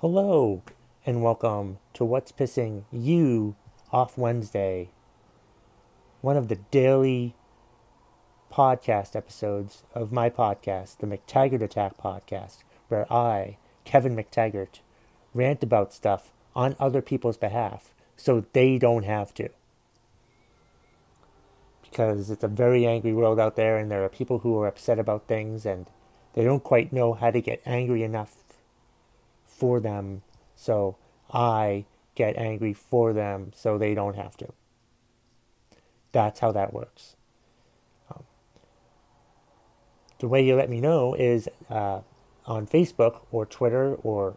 Hello, and welcome to What's Pissing You Off Wednesday, one of the daily podcast episodes of my podcast, the McTaggart Attack Podcast, where I, Kevin McTaggart, rant about stuff on other people's behalf so they don't have to. Because it's a very angry world out there, and there are people who are upset about things and they don't quite know how to get angry enough for them, so I get angry for them so they don't have to. That's how that works. Um, the way you let me know is uh, on Facebook or Twitter or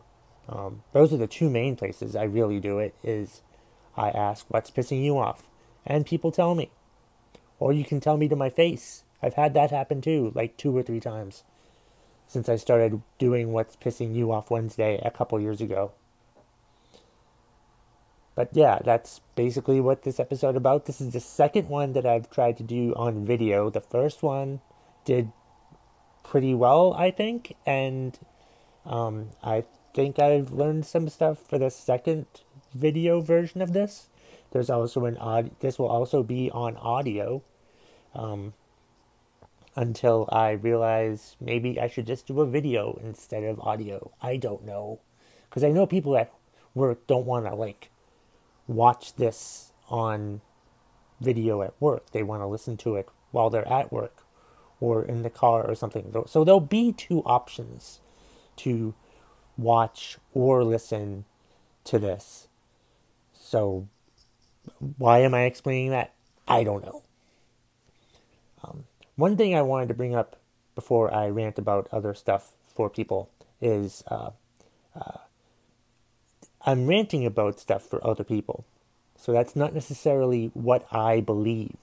um, those are the two main places I really do it is I ask what's pissing you off and people tell me or you can tell me to my face I've had that happen too like two or three times since I started doing What's Pissing You Off Wednesday a couple years ago. But yeah, that's basically what this episode about. This is the second one that I've tried to do on video. The first one did pretty well, I think, and um, I think I've learned some stuff for the second video version of this. There's also an odd. This will also be on audio. Um, until I realize maybe I should just do a video instead of audio. I don't know. Because I know people at work don't want to, like, watch this on video at work. They want to listen to it while they're at work or in the car or something. So there'll be two options to watch or listen to this. So why am I explaining that? I don't know. Um, one thing I wanted to bring up before I rant about other stuff for people is uh, uh, I'm ranting about stuff for other people. So that's not necessarily what I believe.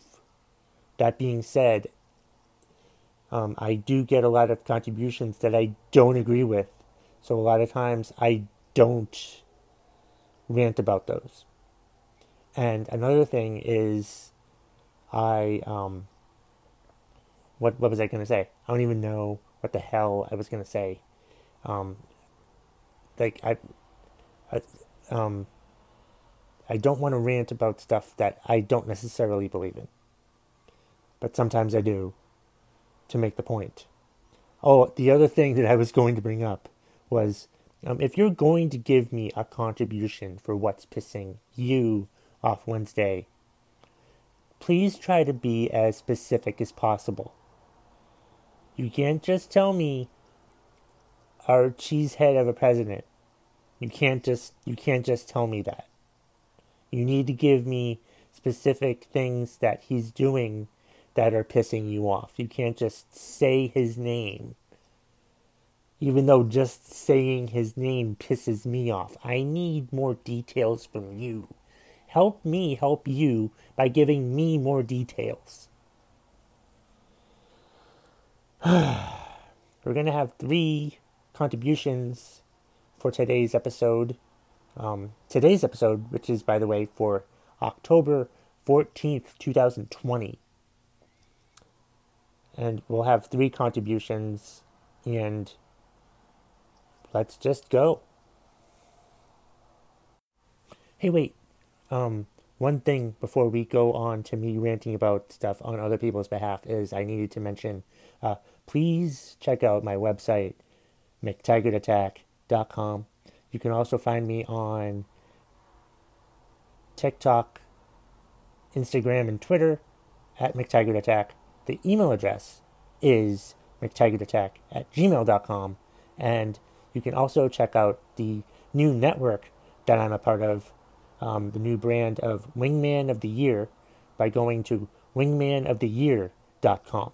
That being said, um, I do get a lot of contributions that I don't agree with. So a lot of times I don't rant about those. And another thing is, I um, what what was I to say? I don't even know what the hell I was to say. Um, like I, I, um, I don't want to rant about stuff that I don't necessarily believe in, but sometimes I do, to make the point. Oh, the other thing that I was going to bring up was, um, if you're going to give me a contribution for what's pissing you off Wednesday, please try to be as specific as possible. You can't just tell me our cheesehead of a president. You can't just you can't just tell me that. You need to give me specific things that he's doing that are pissing you off. You can't just say his name. Even though just saying his name pisses me off. I need more details from you. Help me help you by giving me more details. We're going to have three contributions for today's episode. Um, today's episode, which is, by the way, for October 14th, 2020. And we'll have three contributions, and let's just go. Hey, wait. Um, one thing before we go on to me ranting about stuff on other people's behalf is I needed to mention uh, please check out my website, McTaggartAttack.com. You can also find me on TikTok, Instagram, and Twitter at McTaggartAttack. The email address is McTaggartAttack at gmail.com. And you can also check out the new network that I'm a part of, um, the new brand of Wingman of the Year, by going to wingmanoftheyear.com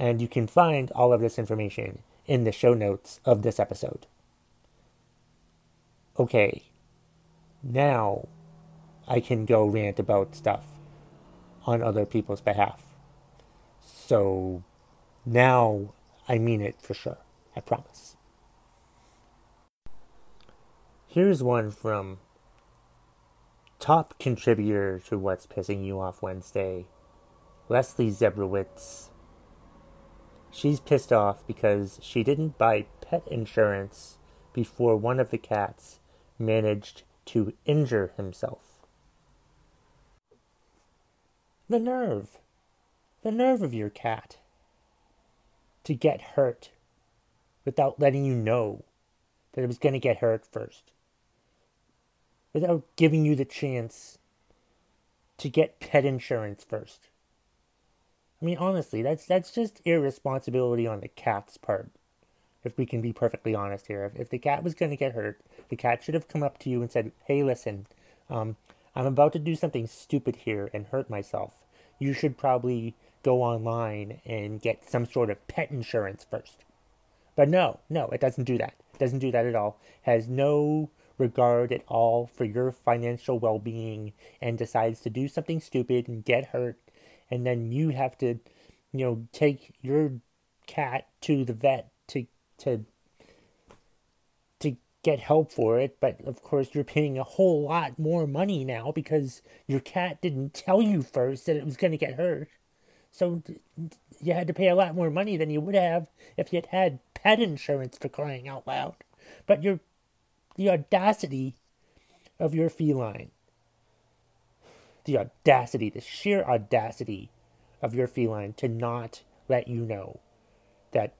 and you can find all of this information in the show notes of this episode. Okay, now I can go rant about stuff on other people's behalf. So now I mean it for sure. I promise. Here's one from top contributor to What's Pissing You Off Wednesday, Leslie Zebrowitz. She's pissed off because she didn't buy pet insurance before one of the cats managed to injure himself. The nerve, the nerve of your cat to get hurt without letting you know that it was going to get hurt first, without giving you the chance to get pet insurance first. I mean, honestly, that's that's just irresponsibility on the cat's part. If we can be perfectly honest here, if, if the cat was going to get hurt, the cat should have come up to you and said, "Hey, listen, um, I'm about to do something stupid here and hurt myself. You should probably go online and get some sort of pet insurance first. But no, no, it doesn't do that. It doesn't do that at all. Has no regard at all for your financial well-being and decides to do something stupid and get hurt and then you have to, you know, take your cat to the vet to to to get help for it, but of course you're paying a whole lot more money now because your cat didn't tell you first that it was going to get hurt. So you had to pay a lot more money than you would have if you'd had pet insurance for crying out loud. But your the audacity of your feline the audacity, the sheer audacity of your feline to not let you know that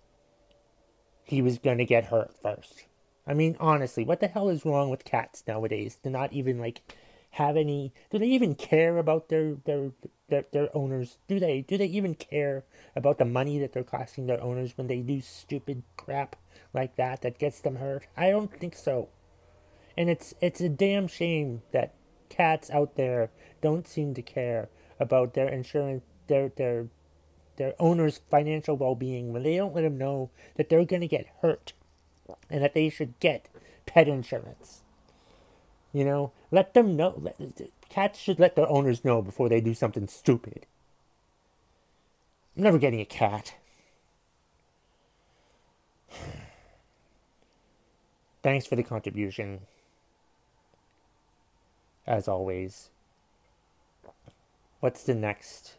he was going to get hurt first. I mean, honestly, what the hell is wrong with cats nowadays? To not even like have any? Do they even care about their their their, their owners? Do they do they even care about the money that they're costing their owners when they do stupid crap like that that gets them hurt? I don't think so. And it's it's a damn shame that cats out there don't seem to care about their insurance, their their their owner's financial well-being when they don't let them know that they're going to get hurt and that they should get pet insurance. You know, let them know. Let, cats should let their owners know before they do something stupid. I'm never getting a cat. Thanks for the contribution as always. What's the next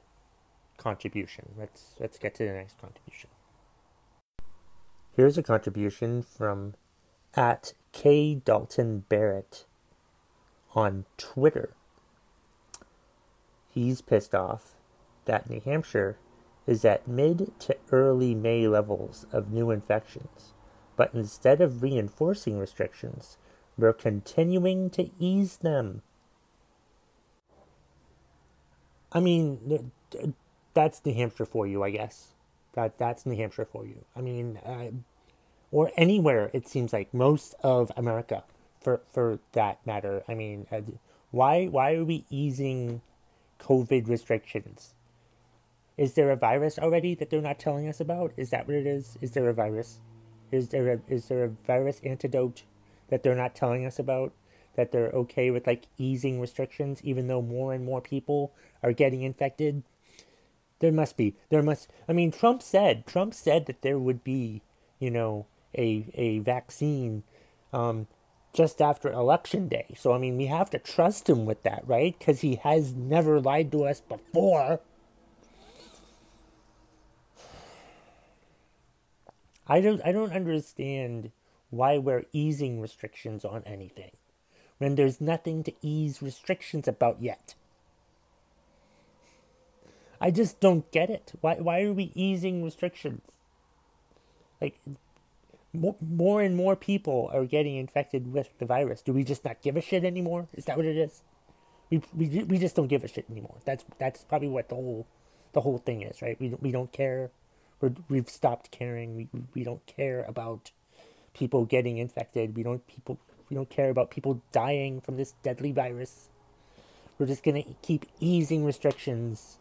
contribution? Let's let's get to the next contribution. Here's a contribution from at K Dalton Barrett on Twitter. He's pissed off that New Hampshire is at mid to early May levels of new infections, but instead of reinforcing restrictions, we're continuing to ease them. I mean, that's New Hampshire for you, I guess. That that's New Hampshire for you. I mean, uh, or anywhere it seems like most of America, for for that matter. I mean, uh, why why are we easing COVID restrictions? Is there a virus already that they're not telling us about? Is that what it is? Is there a virus? Is there a is there a virus antidote that they're not telling us about? That they're okay with like easing restrictions even though more and more people are getting infected there must be there must i mean trump said trump said that there would be you know a a vaccine um, just after election day. So i mean we have to trust him with that right? Because he has never lied to us before. I don't i don't understand why we're easing restrictions on anything when there's nothing to ease restrictions about yet. I just don't get it. Why why are we easing restrictions? Like more, more and more people are getting infected with the virus. Do we just not give a shit anymore? Is that what it is? We we we just don't give a shit anymore. That's that's probably what the whole the whole thing is, right? We we don't care. We're, we've stopped caring. We we don't care about people getting infected. We don't people we don't care about people dying from this deadly virus. We're just going to keep easing restrictions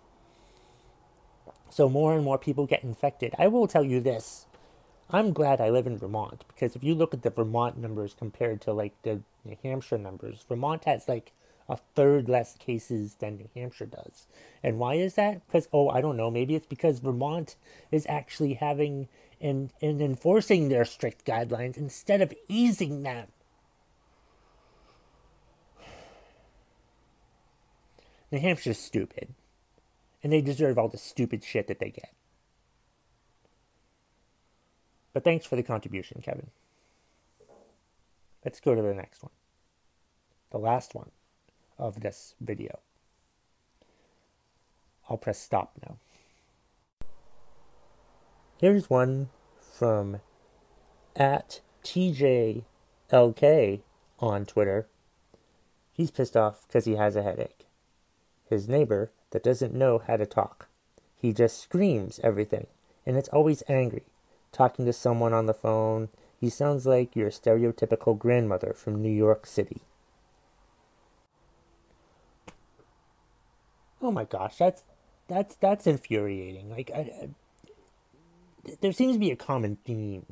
so more and more people get infected. I will tell you this. I'm glad I live in Vermont because if you look at the Vermont numbers compared to like the New Hampshire numbers, Vermont has like a third less cases than New Hampshire does. And why is that? Because oh, I don't know, maybe it's because Vermont is actually having and and enforcing their strict guidelines instead of easing them. New Hampshire's stupid. And they deserve all the stupid shit that they get. But thanks for the contribution, Kevin. let's go to the next one. The last one of this video. I'll press stop now. Here's one from at TJLK on Twitter. He's pissed off because he has a headache. His neighbor that doesn't know how to talk. He just screams everything, and it's always angry. Talking to someone on the phone, he sounds like your stereotypical grandmother from New York City. Oh my gosh, that's that's that's infuriating. Like, I, I, there seems to be a common theme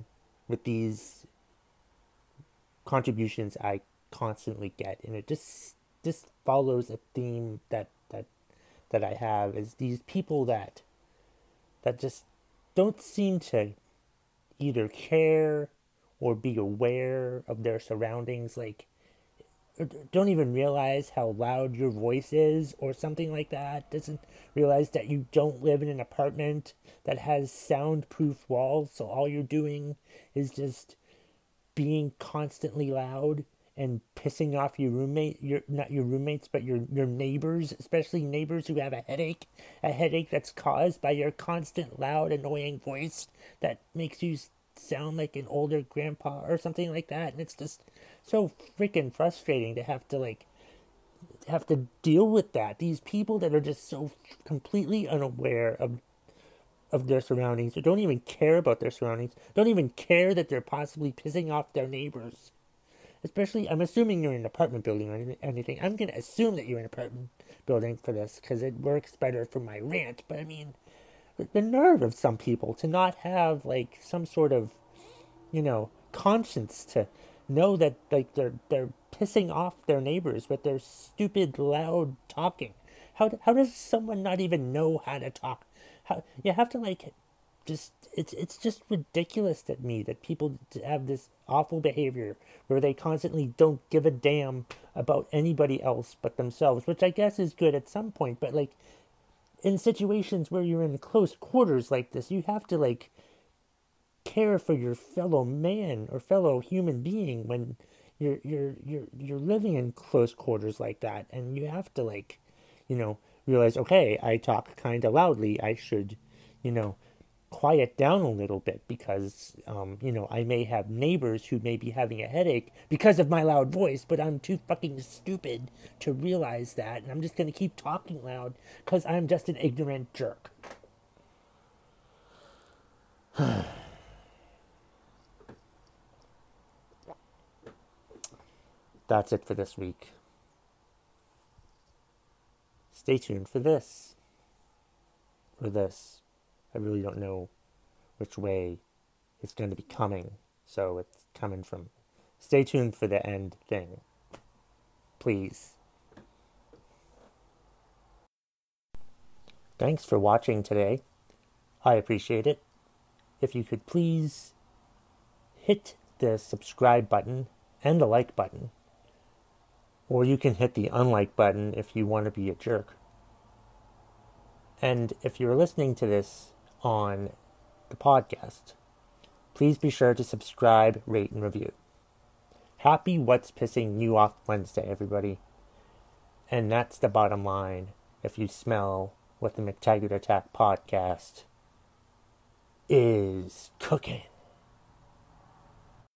with these contributions I constantly get, and it just just follows a theme that that I have is these people that that just don't seem to either care or be aware of their surroundings like don't even realize how loud your voice is or something like that. Doesn't realize that you don't live in an apartment that has soundproof walls so all you're doing is just being constantly loud and pissing off your roommate your not your roommates but your your neighbors especially neighbors who have a headache a headache that's caused by your constant loud annoying voice that makes you sound like an older grandpa or something like that. And it's just so freaking frustrating to have to like have to deal with that. These people that are just so completely unaware of of their surroundings or don't even care about their surroundings don't even care that they're possibly pissing off their neighbors especially i'm assuming you're in an apartment building or anything i'm going to assume that you're in an apartment building for this because it works better for my rant but i mean the nerve of some people to not have like some sort of you know conscience to know that like they're they're pissing off their neighbors with their stupid loud talking. How how does someone not even know how to talk? How you have to like just it's it's just ridiculous to me that people have this awful behavior where they constantly don't give a damn about anybody else but themselves which i guess is good at some point but like in situations where you're in close quarters like this, you have to like care for your fellow man or fellow human being when you're you're you're you're living in close quarters like that and you have to like you know realize okay i talk kind of loudly. I should you know quiet down a little bit because um, you know I may have neighbors who may be having a headache because of my loud voice, but I'm too fucking stupid to realize that, and I'm just gonna keep talking loud because I'm just an ignorant jerk. That's it for this week. Stay tuned for this. For this. I really don't know which way it's going to be coming. So it's coming from. Stay tuned for the end thing. Please. Thanks for watching today. I appreciate it. If you could please hit the subscribe button and the like button. Or you can hit the unlike button if you want to be a jerk. And if you're listening to this on the podcast. Please be sure to subscribe, rate, and review. Happy What's Pissing You Off Wednesday, everybody. And that's the bottom line if you smell what the McTaggart Attack podcast is cooking.